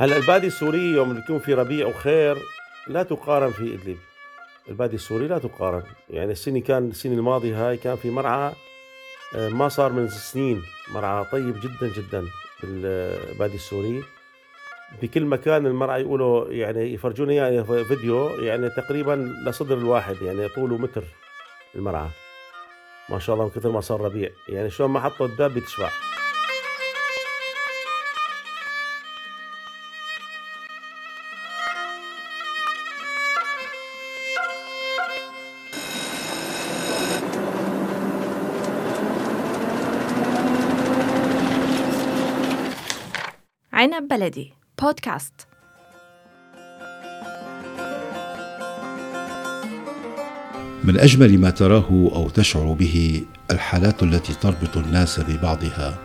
هلا البادية السورية يوم يكون في ربيع وخير لا تقارن في إدلب. البادية السوري لا تقارن. يعني السنة كان السنة الماضية هاي كان في مرعى آه، ما صار من سنين. مرعى طيب جدا جدا بالبادية السوري. بكل مكان المرعى يقولوا يعني يفرجوني يعني فيديو يعني تقريبا لصدر الواحد يعني طوله متر المرعى. ما شاء الله من كثر ما صار ربيع. يعني شلون ما حطوا الداب بتشبع. عنب بلدي. بودكاست. من أجمل ما تراه أو تشعر به الحالات التي تربط الناس ببعضها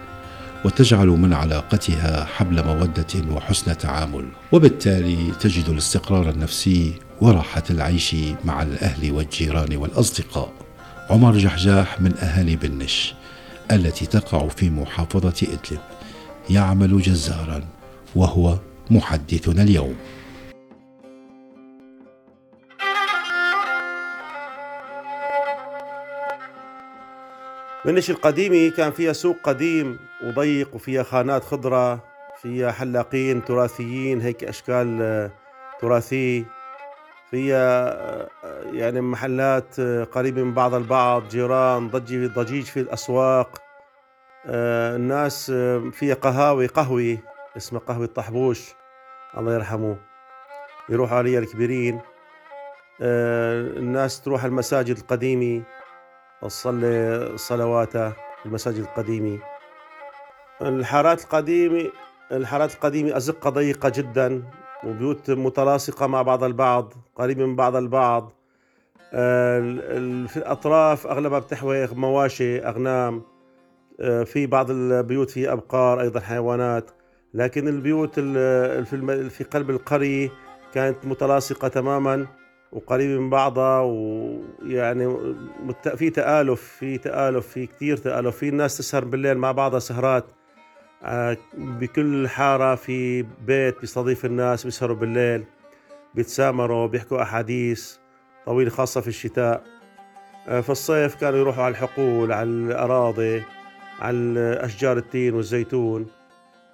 وتجعل من علاقتها حبل مودة وحسن تعامل. وبالتالي تجد الاستقرار النفسي وراحة العيش مع الأهل والجيران والأصدقاء. عمر جحجاح من أهالي بنش التي تقع في محافظة إدلب. يعمل جزارا وهو محدثنا اليوم. منش القديمة كان فيها سوق قديم وضيق وفيها خانات خضرة فيها حلاقين تراثيين هيك أشكال آه، تراثية فيها آه، يعني محلات آه، قريبة من بعض البعض جيران ضجي ضجيج في الأسواق. الناس فيها قهاوي قهوة اسمها قهوة طحبوش الله يرحمه يروحوا عليها الكبيرين. الناس تروح المساجد القديمة تصلي صلواتها في المساجد القديمة. الحارات القديمة الحارات القديمة أزقة ضيقة جدا وبيوت متلاصقة مع بعض البعض قريبة من بعض البعض. في الأطراف أغلبها بتحوي مواشي أغنام. آه، في بعض البيوت فيها أبقار أيضا حيوانات لكن البيوت في قلب القرية كانت متلاصقة تماما وقريبة من بعضها ويعني في تآلف في تآلف في كثير تآلف في ناس تسهر بالليل مع بعضها سهرات. آه، بكل حارة في بيت بيستضيف الناس بيسهروا بالليل بيتسامروا بيحكوا أحاديث طويلة خاصة في الشتاء. آه، في الصيف كانوا يروحوا على الحقول على الأراضي. على أشجار التين والزيتون.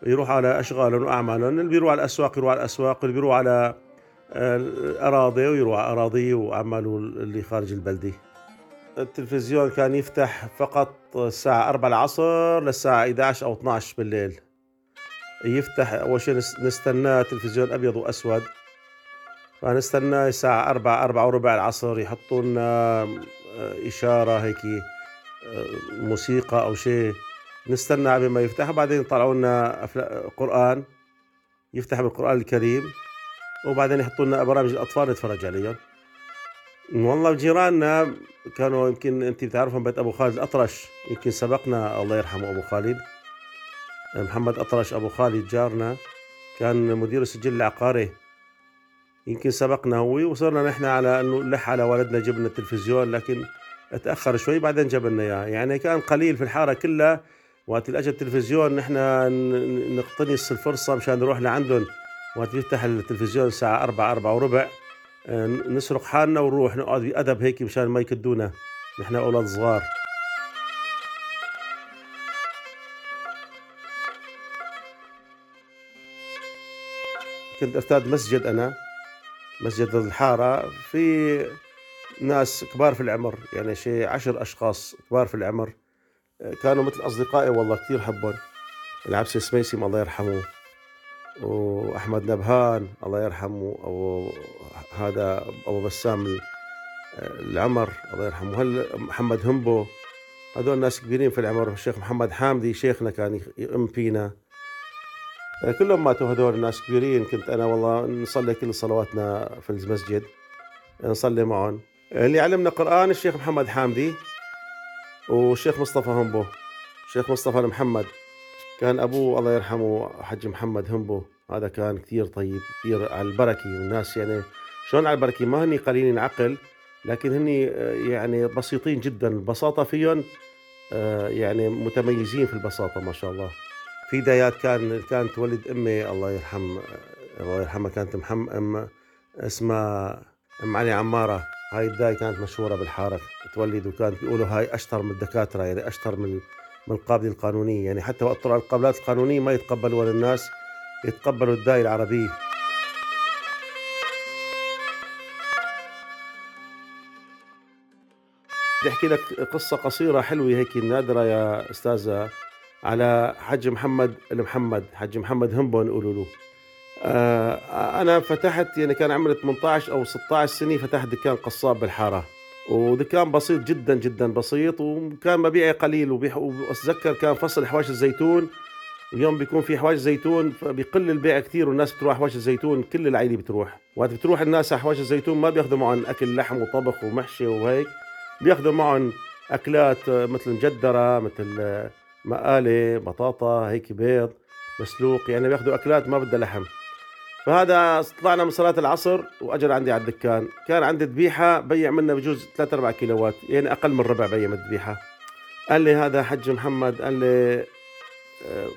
يروحوا على أشغالهم وأعمالهم اللي بيروح على الأسواق يروح على الأسواق واللي بيروح على الأراضي ويروح أراضي وأعماله اللي خارج البلدة. التلفزيون كان يفتح فقط الساعة 4 العصر للساعة 11 أو 12 بالليل. يفتح أول شيء نستناه تلفزيون أبيض وأسود. فنستناه الساعة 4 4 وربع العصر يحطوا لنا آه، إشارة هيك آه، موسيقى أو شيء نستنى قبل ما يفتح. وبعدين يطلعوا لنا قرآن يفتح بالقرآن الكريم وبعدين يحطوا لنا برامج الأطفال نتفرج عليهم. والله جيراننا كانوا يمكن أنت بتعرفهم بيت أبو خالد الأطرش يمكن سبقنا الله يرحمه أبو خالد. محمد أطرش أبو خالد جارنا كان مدير السجل العقاري. يمكن سبقنا هو وصرنا نحن على أنه نلح على والدنا جبنا التلفزيون لكن تاخر شوي بعدين جبنا اياه يعني كان قليل في الحارة كلها وقت اجى التلفزيون نحن نقتنص الفرصة مشان نروح لعندهم. وقت يفتح التلفزيون الساعة أربعة أربعة وربع آه، نسرق حالنا ونروح نقعد بأدب هيك مشان ما يكدونا. نحن أولاد صغار. كنت أرتاد مسجد أنا مسجد الحارة. في ناس كبار في العمر يعني شيء عشر أشخاص كبار في العمر آه، كانوا مثل أصدقائي والله كثير حبهم. العبسي سميسي الله يرحمه وأحمد نبهان الله يرحمه أو هذا أبو بسام العمر الله يرحمه. هل محمد همبو؟ هذول ناس كبيرين في العمر الشيخ محمد حامدي شيخنا كان يؤم فينا. كلهم ماتوا هذول ناس كبيرين. كنت أنا والله نصلي كل صلواتنا في المسجد نصلي معهم. اللي علمنا قرآن الشيخ محمد حامدي والشيخ مصطفى همبو. الشيخ مصطفى محمد. كان أبوه الله يرحمه حج محمد همبو. هذا كان كثير طيب كثير على البركة الناس. يعني شلون على البركة؟ ما هني قليلين عقل لكن هني آه، يعني بسيطين جدا. البساطة فيهم آه، يعني متميزين في البساطة ما شاء الله. في دايات كان كانت تولد أمي الله يرحم الله يرحمها كانت محم أم اسمها أم علي عمارة. هاي الداي كانت مشهورة بالحارة. تولد وكانت بيقولوا هاي أشطر من الدكاترة يعني أشطر من من القابله القانونية. يعني حتى وقت طلع القابلات القانونية ما يتقبلوا الناس يتقبلوا الداي العربية. بدي احكي لك قصة قصيرة حلوة هيك نادرة يا أستاذة على حج محمد المحمد حج محمد همبون يقولوا له. أنا فتحت يعني كان عمري 18 أو 16 سنة فتحت دكان قصاب بالحارة. ودكان بسيط جدا جدا بسيط وكان مبيعي قليل. وأتذكر كان فصل حواش الزيتون. اليوم بيكون في حواش زيتون فبيقل البيع كثير والناس بتروح حواش الزيتون كل العيله بتروح. وقت بتروح الناس على حواش الزيتون ما بياخذوا معهم أكل لحم وطبخ ومحشي وهيك. بياخذوا معهم أكلات مثل مجدرة مثل مقاله بطاطا هيك بيض مسلوق. يعني بياخذوا أكلات ما بدها لحم. فهذا طلعنا من صلاة العصر وأجر عندي على الدكان. كان عندي ذبيحة بيع منها بجوز 3 4 كيلوات يعني أقل من ربع بيع من الذبيحة. قال لي هذا حج محمد قال لي آه،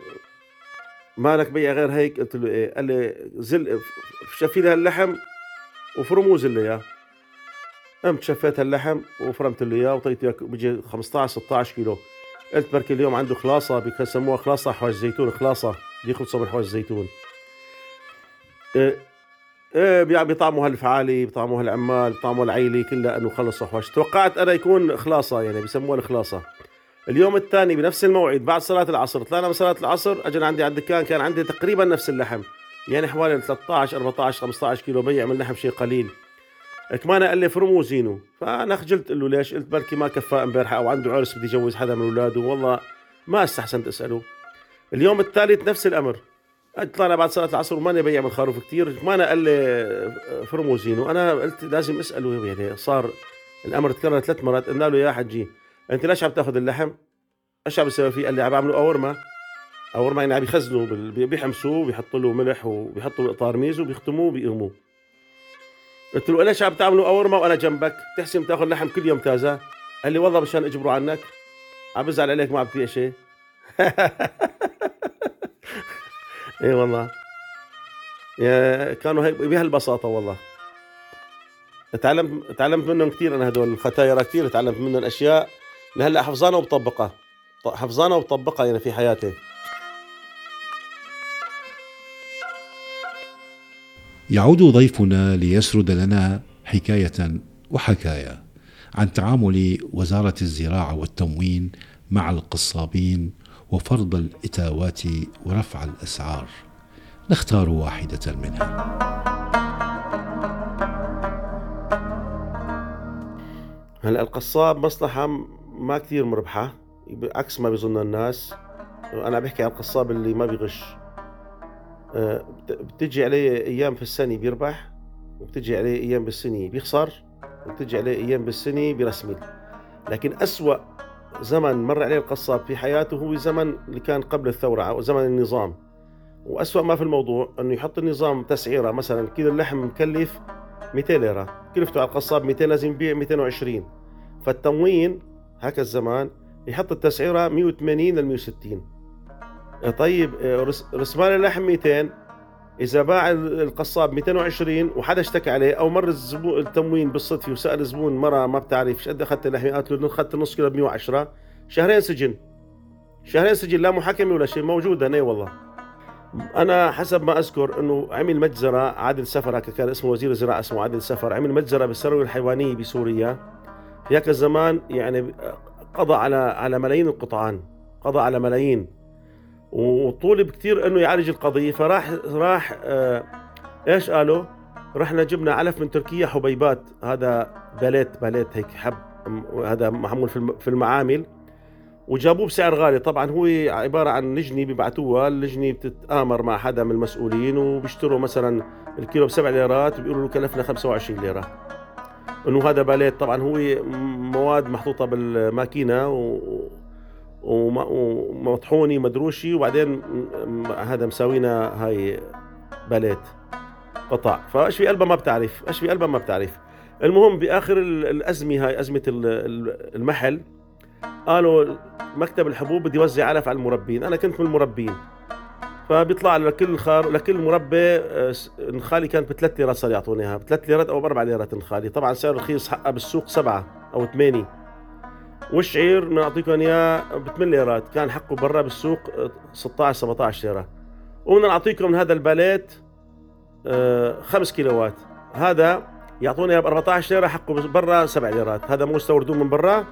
مالك بيع غير هيك؟ قلت له إيه؟ قال لي زل شفي لها اللحم وفرموا زل إياه. قمت شفيت اللحم وفرمت له إياه وطيته إياه بيجي 15 16 كيلو. قلت بركي اليوم عنده خلاصة بيسموها خلاصة حواج زيتون خلاصة بيخلصوا من حواج الزيتون إيه إيه بيطعموا هالفعالي بيطعموا هالعمال بيطعموا العيلة كلها إنه خلصوا حواج توقعت أنا يكون خلاصة يعني بيسموها الخلاصة. اليوم الثاني بنفس الموعد بعد صلاة العصر طلعنا من صلاة العصر اجى عندي على الدكان كان عندي تقريبا نفس اللحم. يعني حوالي 13 14 15 كيلو بيع من لحم شيء قليل. كمان قال لي فرموا زينو فأنا خجلت له ليش؟ قلت بركي ما كفى امبارحه أو عنده عرس بدي يجوز حدا من أولاده. والله ما استحسنت أسأله. اليوم الثالث نفس الأمر. طلعنا بعد صلاة العصر وماني بيع من خروف كثير ما أنا قال لي فرموا زينو أنا قلت لازم أسأله يعني صار الأمر تكرر ثلاث مرات. قلنا له يا حجي أنت ليش عم تأخذ اللحم؟ إيش عم بتسوي فيه؟ قال لي عم بعمله أورما. أورما يعني عم يخزنوا بيحمسوه بيحطوا له ملح وبيحطوا له طارميز وبيختموه وبيقرموه قلت له ليش عم تعملوا أورما وأنا جنبك؟ تحسن تأخذ لحم كل يوم تازة. قال لي والله مشان اجبروا عنك. عم بزعل عليك ما عم شيء إي والله. يا كانوا هيك بهالبساطة والله. تعلمت تعلمت منهم كثير أنا هدول الختايرة كثير تعلمت منهم أشياء. لهلأ حفظانها وبطبقها حفظانها وبطبقها يعني في حياتي. يعود ضيفنا ليسرد لنا حكاية وحكاية عن تعامل وزارة الزراعة والتموين مع القصابين وفرض الإتاوات ورفع الأسعار. نختار واحدة منها. هلا القصاب مصلحة ما كثير مربحة عكس ما بيظن الناس. أنا بحكي عن القصاب اللي ما بيغش. آه، بتجي عليه أيام في السنة بيربح وبتجي عليه أيام بالسنة بيخسر وبتجي عليه أيام بالسنة بيرسمل. لكن أسوأ زمن مر عليه القصاب في حياته هو زمن اللي كان قبل الثورة أو زمن النظام. وأسوأ ما في الموضوع أنه يحط النظام تسعيرة مثلا كيلو اللحم مكلف 200 ليرة كلفته على القصاب 200 لازم يبيع 220 فالتموين هكا الزمان يحط التسعيرة 180 لل 160 طيب رسمان اللحم 200 إذا باع القصاب 220 وحدا اشتكى عليه أو مر الزبون التموين بالصدفة وسأل الزبون مرة ما بتعرف قد أخذت اللحمه قالت له أخذت نص كيلو ب 110 شهرين سجن. شهرين سجن لا محاكمة ولا شيء موجودة هنا والله. أنا حسب ما أذكر إنه عمل مجزرة عادل سفر كان اسمه وزير الزراعة اسمه عادل سفر عمل مجزرة بالثروة الحيوانية بسوريا. في هيك الزمان يعني قضى على على ملايين القطعان. قضى على ملايين. وطولب كثير إنه يعالج القضية فراح راح آه إيش قالوا؟ رحنا جبنا علف من تركيا حبيبات هذا باليت باليت هيك حب هذا معمول في المعامل وجابوه بسعر غالي طبعا هو عبارة عن لجنة بيبعتوها اللجنة بتتآمر مع حدا من المسؤولين وبيشتروا مثلا الكيلو بسبع ليرات وبيقولوا له كلفنا 25 ليرة إنه هذا باليت طبعا هو مواد محطوطة بالماكينة و ومطحوني مدروشي وبعدين هذا مساوينا هاي باليت قطع فايش في قلبها ما بتعرف إيش في قلبها ما بتعرف. المهم بآخر الأزمة هاي أزمة المحل قالوا مكتب الحبوب بده يوزع علف على المربين أنا كنت من المربين. فبيطلع لكل خار لكل مربى آه، النخالي كانت بثلاث ليرات صار يعطوني إياها بثلاث ليرات أو بأربع ليرات النخالي. طبعا سعر رخيص حقها بالسوق سبعة أو ثمانية. والشعير بنعطيكم إياه ب 8 ليرات كان حقه برا بالسوق 16 17 ليرة. وبدنا نعطيكم من هذا الباليت 5 كيلوات. هذا يعطونا ب 14 ليرة حقه برا 7 ليرات. هذا مو مستوردون من برا.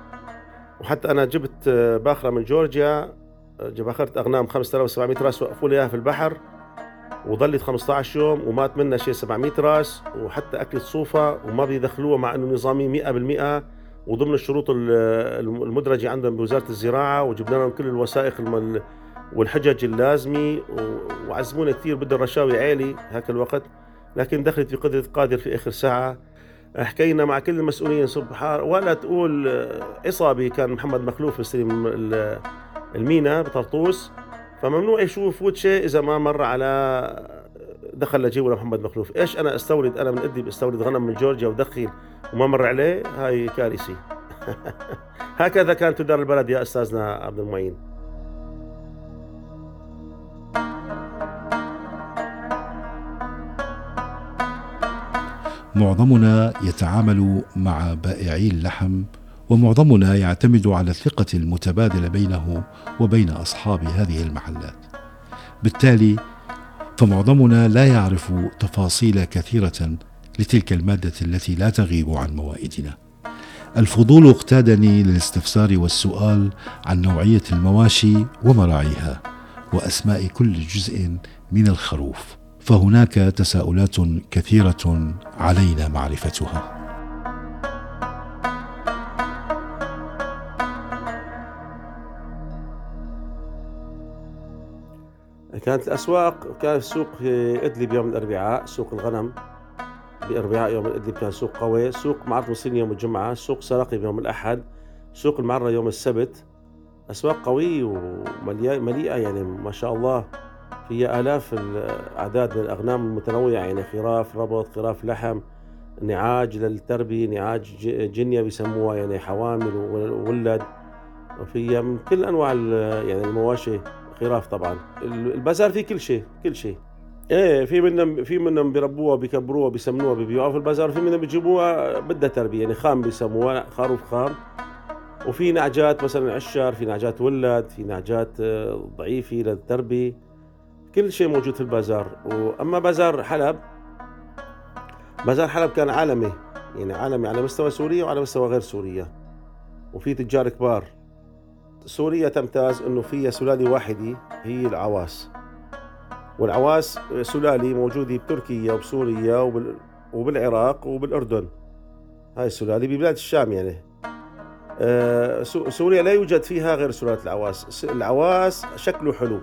وحتى أنا جبت آه، باخرة من جورجيا آه، باخرت أغنام 5700 راس وقفوا لي إياها في البحر. وظلت 15 يوم ومات منها شيء 700 راس. وحتى اكلت صوفه وما بيدخلوها مع إنه نظامي 100% وضمن الشروط المدرجة عندهم بوزارة الزراعة وجبنا لهم كل الوثائق والحجج اللازمه وعزمونا كثير بدهم رشاوي عالي هاك الوقت لكن دخلت بقدرة قادر في آخر ساعة. حكينا مع كل المسؤولين سبحان ولا تقول عصابي كان محمد مخلوف مستلم المينا بطرطوس فممنوع يشوف وجهه إذا ما مر على دخل لجيبه لمحمد مخلوف. إيش أنا أستورد؟ أنا من ادلب استورد غنم من جورجيا ودخل وما مر عليه هاي كارثه هكذا كانت تدار البلد يا أستاذنا عبد المعين. معظمنا يتعامل مع بائعي اللحم ومعظمنا يعتمد على الثقة المتبادلة بينه وبين أصحاب هذه المحلات. بالتالي فمعظمنا لا يعرف تفاصيل كثيرة لتلك المادة التي لا تغيب عن موائدنا الفضول اقتادني للاستفسار والسؤال عن نوعية المواشي ومراعيها وأسماء كل جزء من الخروف فهناك تساؤلات كثيرة علينا معرفتها. كانت الأسواق كان السوق في إدلب يوم الأربعاء سوق الغنم بأربعاء يوم ادلب كان سوق قوي سوق معرض مصري يوم الجمعة سوق سراقي يوم الأحد سوق المعرة يوم السبت. أسواق قويه ومليئه يعني ما شاء الله. فيها آلاف الأعداد من الأغنام المتنوعة يعني خراف ربط خراف لحم نعاج للتربية نعاج جنية بيسموها يعني حوامل وولد. وفيها من كل أنواع يعني المواشي. خراف طبعا. البازار فيه كل شيء كل شيء. إيه في منهم في منهم بيربوها بيكبروها بيسمنوها بيبيعوها. في البازار في منهم بيجيبوها بدها تربية يعني خام بيسموها خروف خام. وفي نعجات مثلا عشر في نعجات ولد في نعجات آه، ضعيفة للتربية. كل شيء موجود في البازار. وأما بازار حلب بازار حلب كان عالمي يعني عالمي على مستوى سوريا وعلى مستوى غير سوريا وفي تجار كبار. سوريا تمتاز إنه فيها سلاله واحدة هي العواس. والعواس سلاله موجودة بتركيا وبسوريا وبالعراق وبالأردن. هاي السلاله ببلاد الشام يعني. آه سوريا لا يوجد فيها غير سلالة العواس. العواس شكله حلو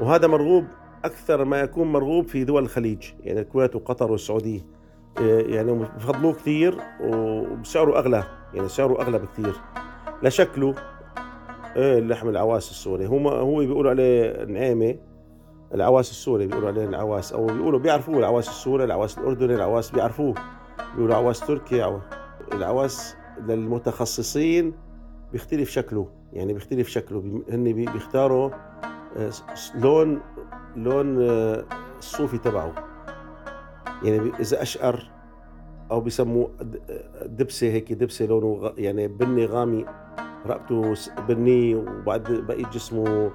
وهذا مرغوب أكثر ما يكون مرغوب في دول الخليج. يعني الكويت وقطر والسعودية. إيه، يعني بفضلوه كثير وبسعره أغلى يعني سعره أغلى بكثير. لشكله إيه اللحم العواس السوري. هو هو بيقولوا عليه نعيمة. العواس السوري بيقولوا عليه العواس أو بيقولوا بيعرفوه العواس السوري العواس الأردني العواس بيعرفوه. بيقولوا عواس تركي العواس للمتخصصين بيختلف شكله يعني بيختلف شكله. هن بيختاروا لون لون آه، الصوفي تبعه. يعني إذا أشقر أو بيسموه دبسة هيك دبسة لونه يعني بني غامي. رقبته بني وبعد بقية جسمه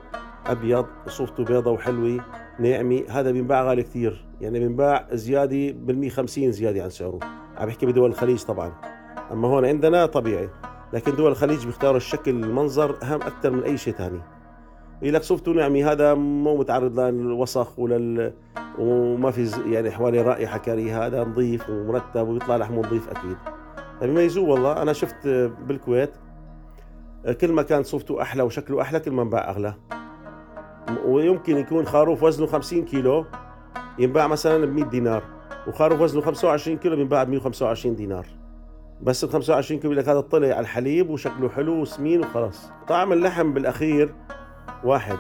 أبيض صوفته بيضة وحلوة ناعمة. هذا بينباع غالي كثير. يعني بينباع زيادة بالمية 50 زيادة عن سعره. عم بحكي بدول الخليج طبعا. أما هون عندنا طبيعي. لكن دول الخليج بيختاروا الشكل المنظر أهم أكثر من أي شيء ثاني يقول لك صفته نعمي هذا مو متعرض للوسخ ولل وما في يعني حوالي رائحة كريهه هذا نظيف ومرتب ويطلع لحمه نظيف أكيد. فبيميزوه والله أنا شفت بالكويت كل ما كان صوفته أحلى وشكله أحلى كل ما انباع أغلى. ويمكن يكون خروف وزنه 50 كيلو ينباع مثلا ب 100 دينار. وخروف وزنه 25 كيلو بينباع ب 125 دينار. بس ال 25 كيلو لك هذا طلع على الحليب وشكله حلو وسمين وخلاص. طعم اللحم بالأخير واحد.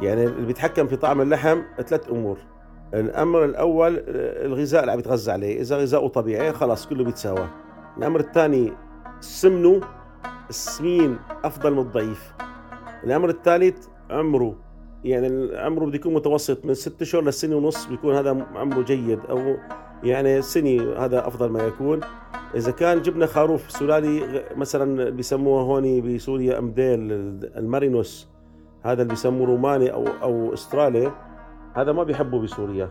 يعني اللي بيتحكم في طعم اللحم ثلاث أمور. الأمر الأول الغذاء اللي عم يتغذى عليه. إذا غذاؤه طبيعي خلاص كله بيتساوى. الأمر الثاني سمنه السمين أفضل من الضعيف. الأمر الثالث عمره. يعني عمره بده يكون متوسط من ست شهور لسنة ونص بيكون هذا عمره جيد أو يعني سنة هذا أفضل ما يكون. إذا كان جبنا خروف سلالي مثلا بيسموها هون بسوريا أمديل المارينوس هذا اللي بيسموه روماني أو أو أسترالي هذا ما بيحبوا بسوريا.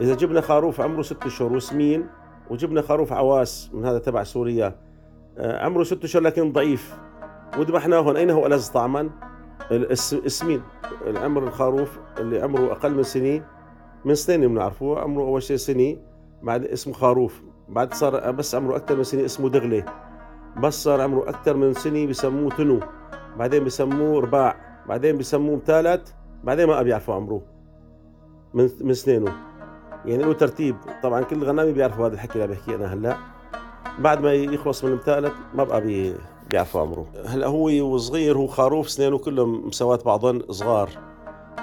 إذا جبنا خروف عمره ست شهور وسمين وجبنا خروف عواس من هذا تبع سوريا عمره ست شهور لكن ضعيف. وذبحناه أين هو ألذ طعما؟ السمين. العمر الخروف اللي عمره أقل من سنه من سنين بنعرفوه عمره أول شيء سنه بعد اسمه خروف. بعد صار بس عمره أكثر من سنه اسمه دغله بس صار عمره أكثر من سنه بسموه تنو. بعدين بسموه رباع. بعدين بسموه ثالث بعدين ما بيعرفوا عمره من من سنينه. يعني له ترتيب. طبعا كل الغنامي بيعرفوا هذا الحكي اللي بحكي أنا هلأ. بعد ما يخلص من المثالث ما بقى بي بيعرفوا عمره هلا هو وصغير هو خروف سنينه كلهم مساوات بعضهم صغار.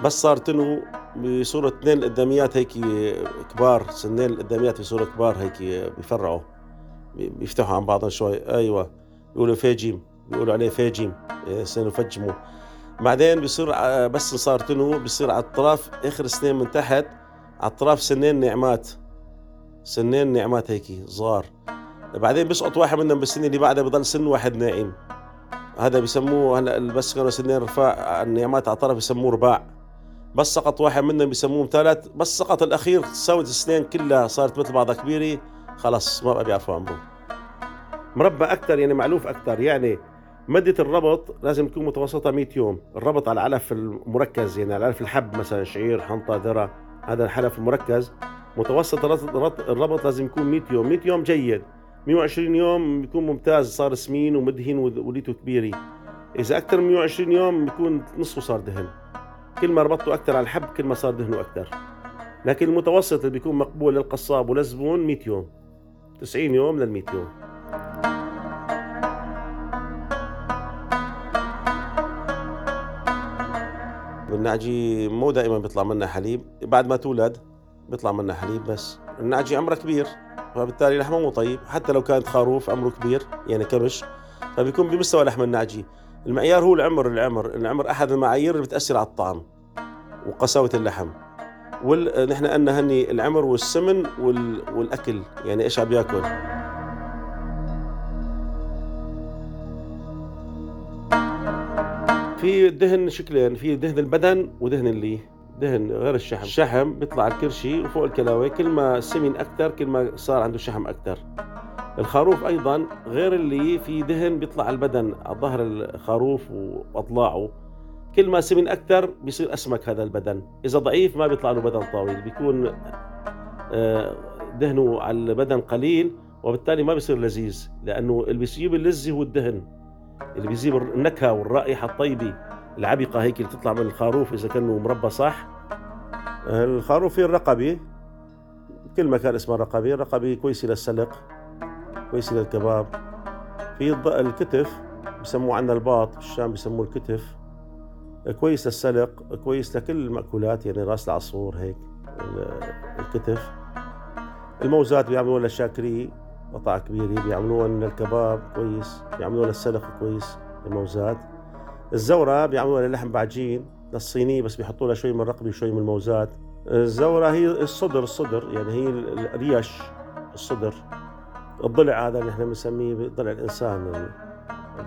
بس صار تنو بصورة اثنين قداميات هيك كبار سنين القداميات بصورة كبار هيك بيفرعوا بيفتحوا عن بعضهم شوي. أيوه بيقولوا فاجيم بيقولوا عليه فاجيم إيه، سنة فجموا. بعدين بصير بس صار تنو بصير على الطرف آخر سنين من تحت على الطرف سنين نعمات. سنين نعمات هيك صغار. بعدين بيسقط واحد منهم بالسنه اللي بعدها بضل سن واحد ناعم هذا بسموه هلا بس كانوا سنين رفاع النعمات على الطرف بسموه رباع. بس سقط واحد منهم بسموه ثلاث بس سقط الأخير سوت السنين كلها صارت مثل بعضها كبيرة. خلص ما بقى بيعرفوا عمره مربى أكثر يعني معلوف أكثر يعني مدة الربط لازم تكون متوسطة 100 يوم. الربط على العلف المركز يعني على علف الحب مثلا شعير حنطة ذرة هذا الحلف المركز. متوسط الربط لازم يكون 100 يوم. 100 يوم جيد. 120 يوم بيكون ممتاز صار سمين ومدهن وليته كبيرة. إذا أكثر من 120 يوم بيكون نصفه صار دهن. كل ما ربطته أكثر على الحب كل ما صار دهنه أكثر. لكن المتوسط اللي بيكون مقبول للقصاب وللزبون 100 يوم. 90 يوم لل 100 يوم. النعجي مو دائما بيطلع منها حليب. بعد ما تولد بيطلع منها حليب بس. النعجي عمرها كبير. فبالتالي لحمه مو طيب حتى لو كانت خروف عمره كبير يعني كبش فبيكون بمستوى لحم النعجي المعيار هو العمر العمر العمر أحد المعايير اللي بتأثر على الطعم وقساوة اللحم. وال... نحن قلنا هني العمر والسمن وال... والأكل يعني إيش عم يأكل. في دهن شكلين في دهن البدن ودهن اللي. دهن غير الشحم. الشحم بيطلع الكرشي وفوق الكلاوي كل ما سمن أكثر كل ما صار عنده شحم أكثر الخروف أيضا غير اللي في دهن بيطلع على البدن على ظهر الخروف وأضلاعه. كل ما سمن أكثر بيصير أسمك هذا البدن. إذا ضعيف ما بيطلع له بدن طويل بيكون آه، دهنه على البدن قليل وبالتالي ما بيصير لذيذ لأنه اللي بيجيب اللذة هو الدهن. اللي بيجيب النكهة والرائحة الطيبة. العبقة هيك اللي تطلع من الخروف إذا كانه مربى صح. الخروف في الرقبة. كل مكان اسمه رقبة. الرقبة كويسة للسلق كويسة للكباب. في الكتف بسموه عندنا الباط بالشام بسموه الكتف. كويس للسلق كويس لكل المأكولات يعني رأس العصفور هيك الكتف. الموزات بيعملوها للشاكري قطع كبيرة بيعملوها للكباب كويس بيعملوها للسلق كويس الموزات. الزورة بيعملوها للحم بعجين للصينية بس بيحطوا لها شوي من الرقبة وشوي من الموزات. الزورة هي الصدر الصدر يعني هي الريش الصدر. الضلع هذا اللي إحنا بنسميه ضلع الإنسان يعني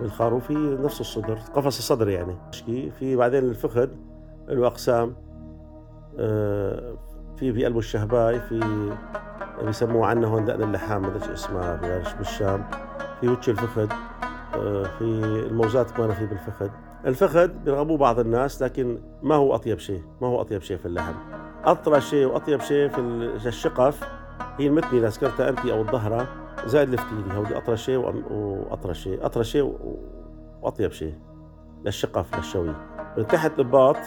بالخروف هي نفس الصدر قفص الصدر يعني. في بعدين الفخذ له أقسام. آه، في في قلبه الشهباي في بيسموه عنا هون دقن اللحام ما أدري اسمها بالشام. في وجه الفخذ. آه، في الموزات كمان في بالفخذ. الفخذ بيرغبوه بعض الناس لكن ما هو أطيب شيء ما هو أطيب شيء في اللحم. أطرى شيء وأطيب شيء في الشقف هي المتني اللي ذكرتها أنت أو الظهرة زائد الفتيلي هودي أطرى شيء وأطرى شيء. أطرى شيء وأطيب شيء للشقف للشوي. من تحت الباط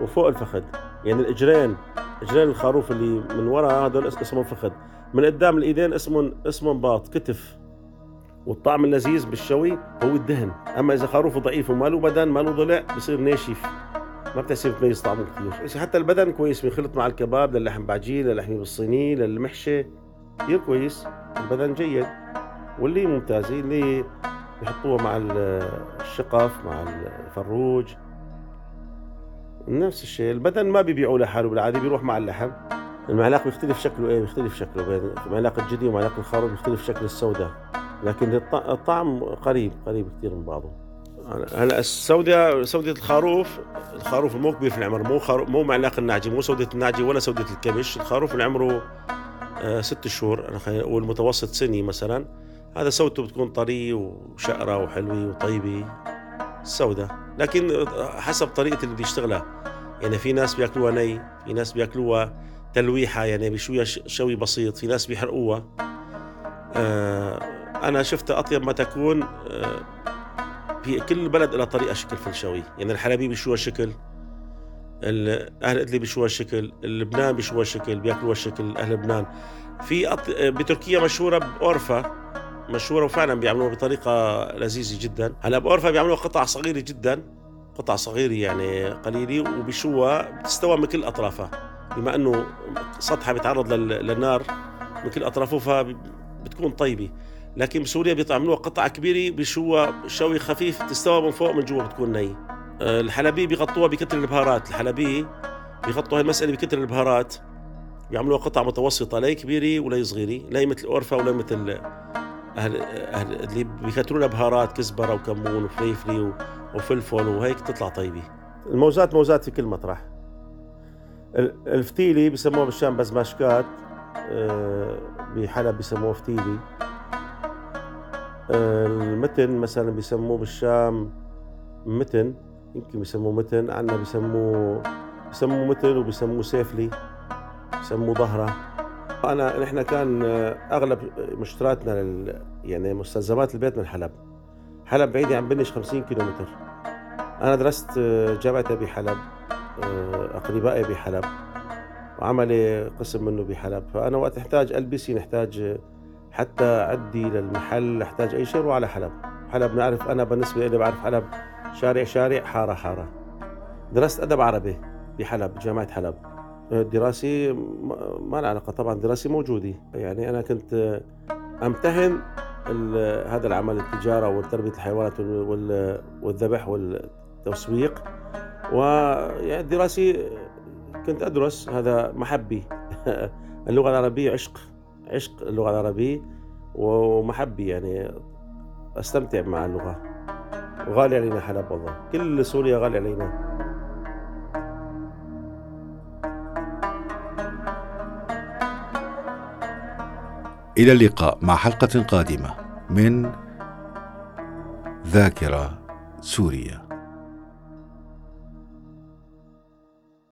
وفوق الفخذ. يعني الإجرين إجرين الخروف اللي من وراء هذول اسمهم فخذ. من قدام الإيدين اسمهم اسمهم باط كتف. والطعم اللذيذ بالشوي هو الدهن. أما إذا خروف ضعيف وما له بدن ما له ضلع بصير ناشف. ما بتحسب تميز طعمه كثير حتى البدن كويس بينخلط مع الكباب للحم بعجين للحمه بالصينيه للمحشي كثير كويس. البدن جيد. واللي ممتازة اللي بيحطوها مع الشقف مع الفروج. نفس الشيء. البدن ما بيبيعوه لحاله بالعادة بيروح مع اللحم. المعلاق بيختلف شكله إيه بيختلف شكله. بين معلاق الجدي ومعلاق الخروف بيختلف شكل السوداء. لكن الطعم قريب قريب كثير من بعضه. هلا السوداء سودة الخروف الخروف مو كبير في العمر مو خروف مو معلاق النعجي مو سودة النعجي ولا سودة الكبش. الخروف اللي عمره آه ست شهور والمتوسط سني مثلا. هذا سودته بتكون طري وشقرة وحلوة وطيبة. السوداء لكن حسب طريقة اللي بيشتغلها يعني في ناس بياكلوها ني في ناس بياكلوها تلويحة يعني بشوية شوي بسيط في ناس بيحرقوها. آه أنا شفتها أطيب ما تكون آه في كل بلد لها طريقة شكل في الشوي يعني الحلبي بيشوها شكل أهل إدلب بيشوها شكل لبنان بيشوها شكل بياكلوها شكل أهل لبنان. في أط... بتركيا مشهورة بأورفا مشهورة وفعلا بيعملوها بطريقة لذيذة جدا. هلأ بأورفا بيعملوها قطع صغيرة جدا قطع صغيرة يعني قليلة وبيشوها بتستوى من كل أطرافها. بما أنه سطحها بيتعرض للنار من كل أطرافه فبتكون طيبة. لكن بسوريا بيعملوها قطع كبيرة بشوها شوي خفيف تستوى من فوق من جوا بتكون ني. آه، الحلبية بيغطوها بكتر البهارات الحلبية بيغطوا هاي المسألة بكتر البهارات. بيعملوها قطع متوسطة لا كبيرة ولا صغيرة لا مثل أورفا ولا مثل أهل أهل اللي بيكتروا لها بهارات كزبرة وكمون وفليفلي وفلفل وهيك تطلع طيبة. الموزات موزات في كل مطرح. الفتيلي بسموها بالشام بزماشكات آه، بحلب بسموه فتيلي. المتن مثلا بيسموه بالشام متن يمكن بيسموه متن عندنا بيسموه بيسموه متن وبيسموه سيفلي بيسموه ظهرة. أنا نحن كان أغلب مشتراتنا لل يعني مستلزمات البيت من حلب. حلب بعيدة عن بنش 50 كيلومتر. أنا درست جامعتي بحلب أقربائي بحلب وعملي قسم منه بحلب. فأنا وقت أحتاج البسي نحتاج حتى أدي للمحل أحتاج أي شيء أروح على حلب. حلب نعرف أنا بالنسبة لي بعرف حلب. شارع شارع حارة حارة. درست أدب عربي بحلب جامعة حلب. دراسي ما له علاقة. طبعا دراسي موجودة. يعني أنا كنت أمتهن هذا العمل التجارة وتربية الحيوانات والذبح والتسويق. ويعني دراسي كنت أدرس هذا محبي. اللغة العربية عشق. عشق اللغة العربية ومحبة يعني أستمتع مع اللغة. وغالي علينا حلب والله. كل سوريا غالي علينا. إلى اللقاء مع حلقة قادمة من ذاكرة سوريا.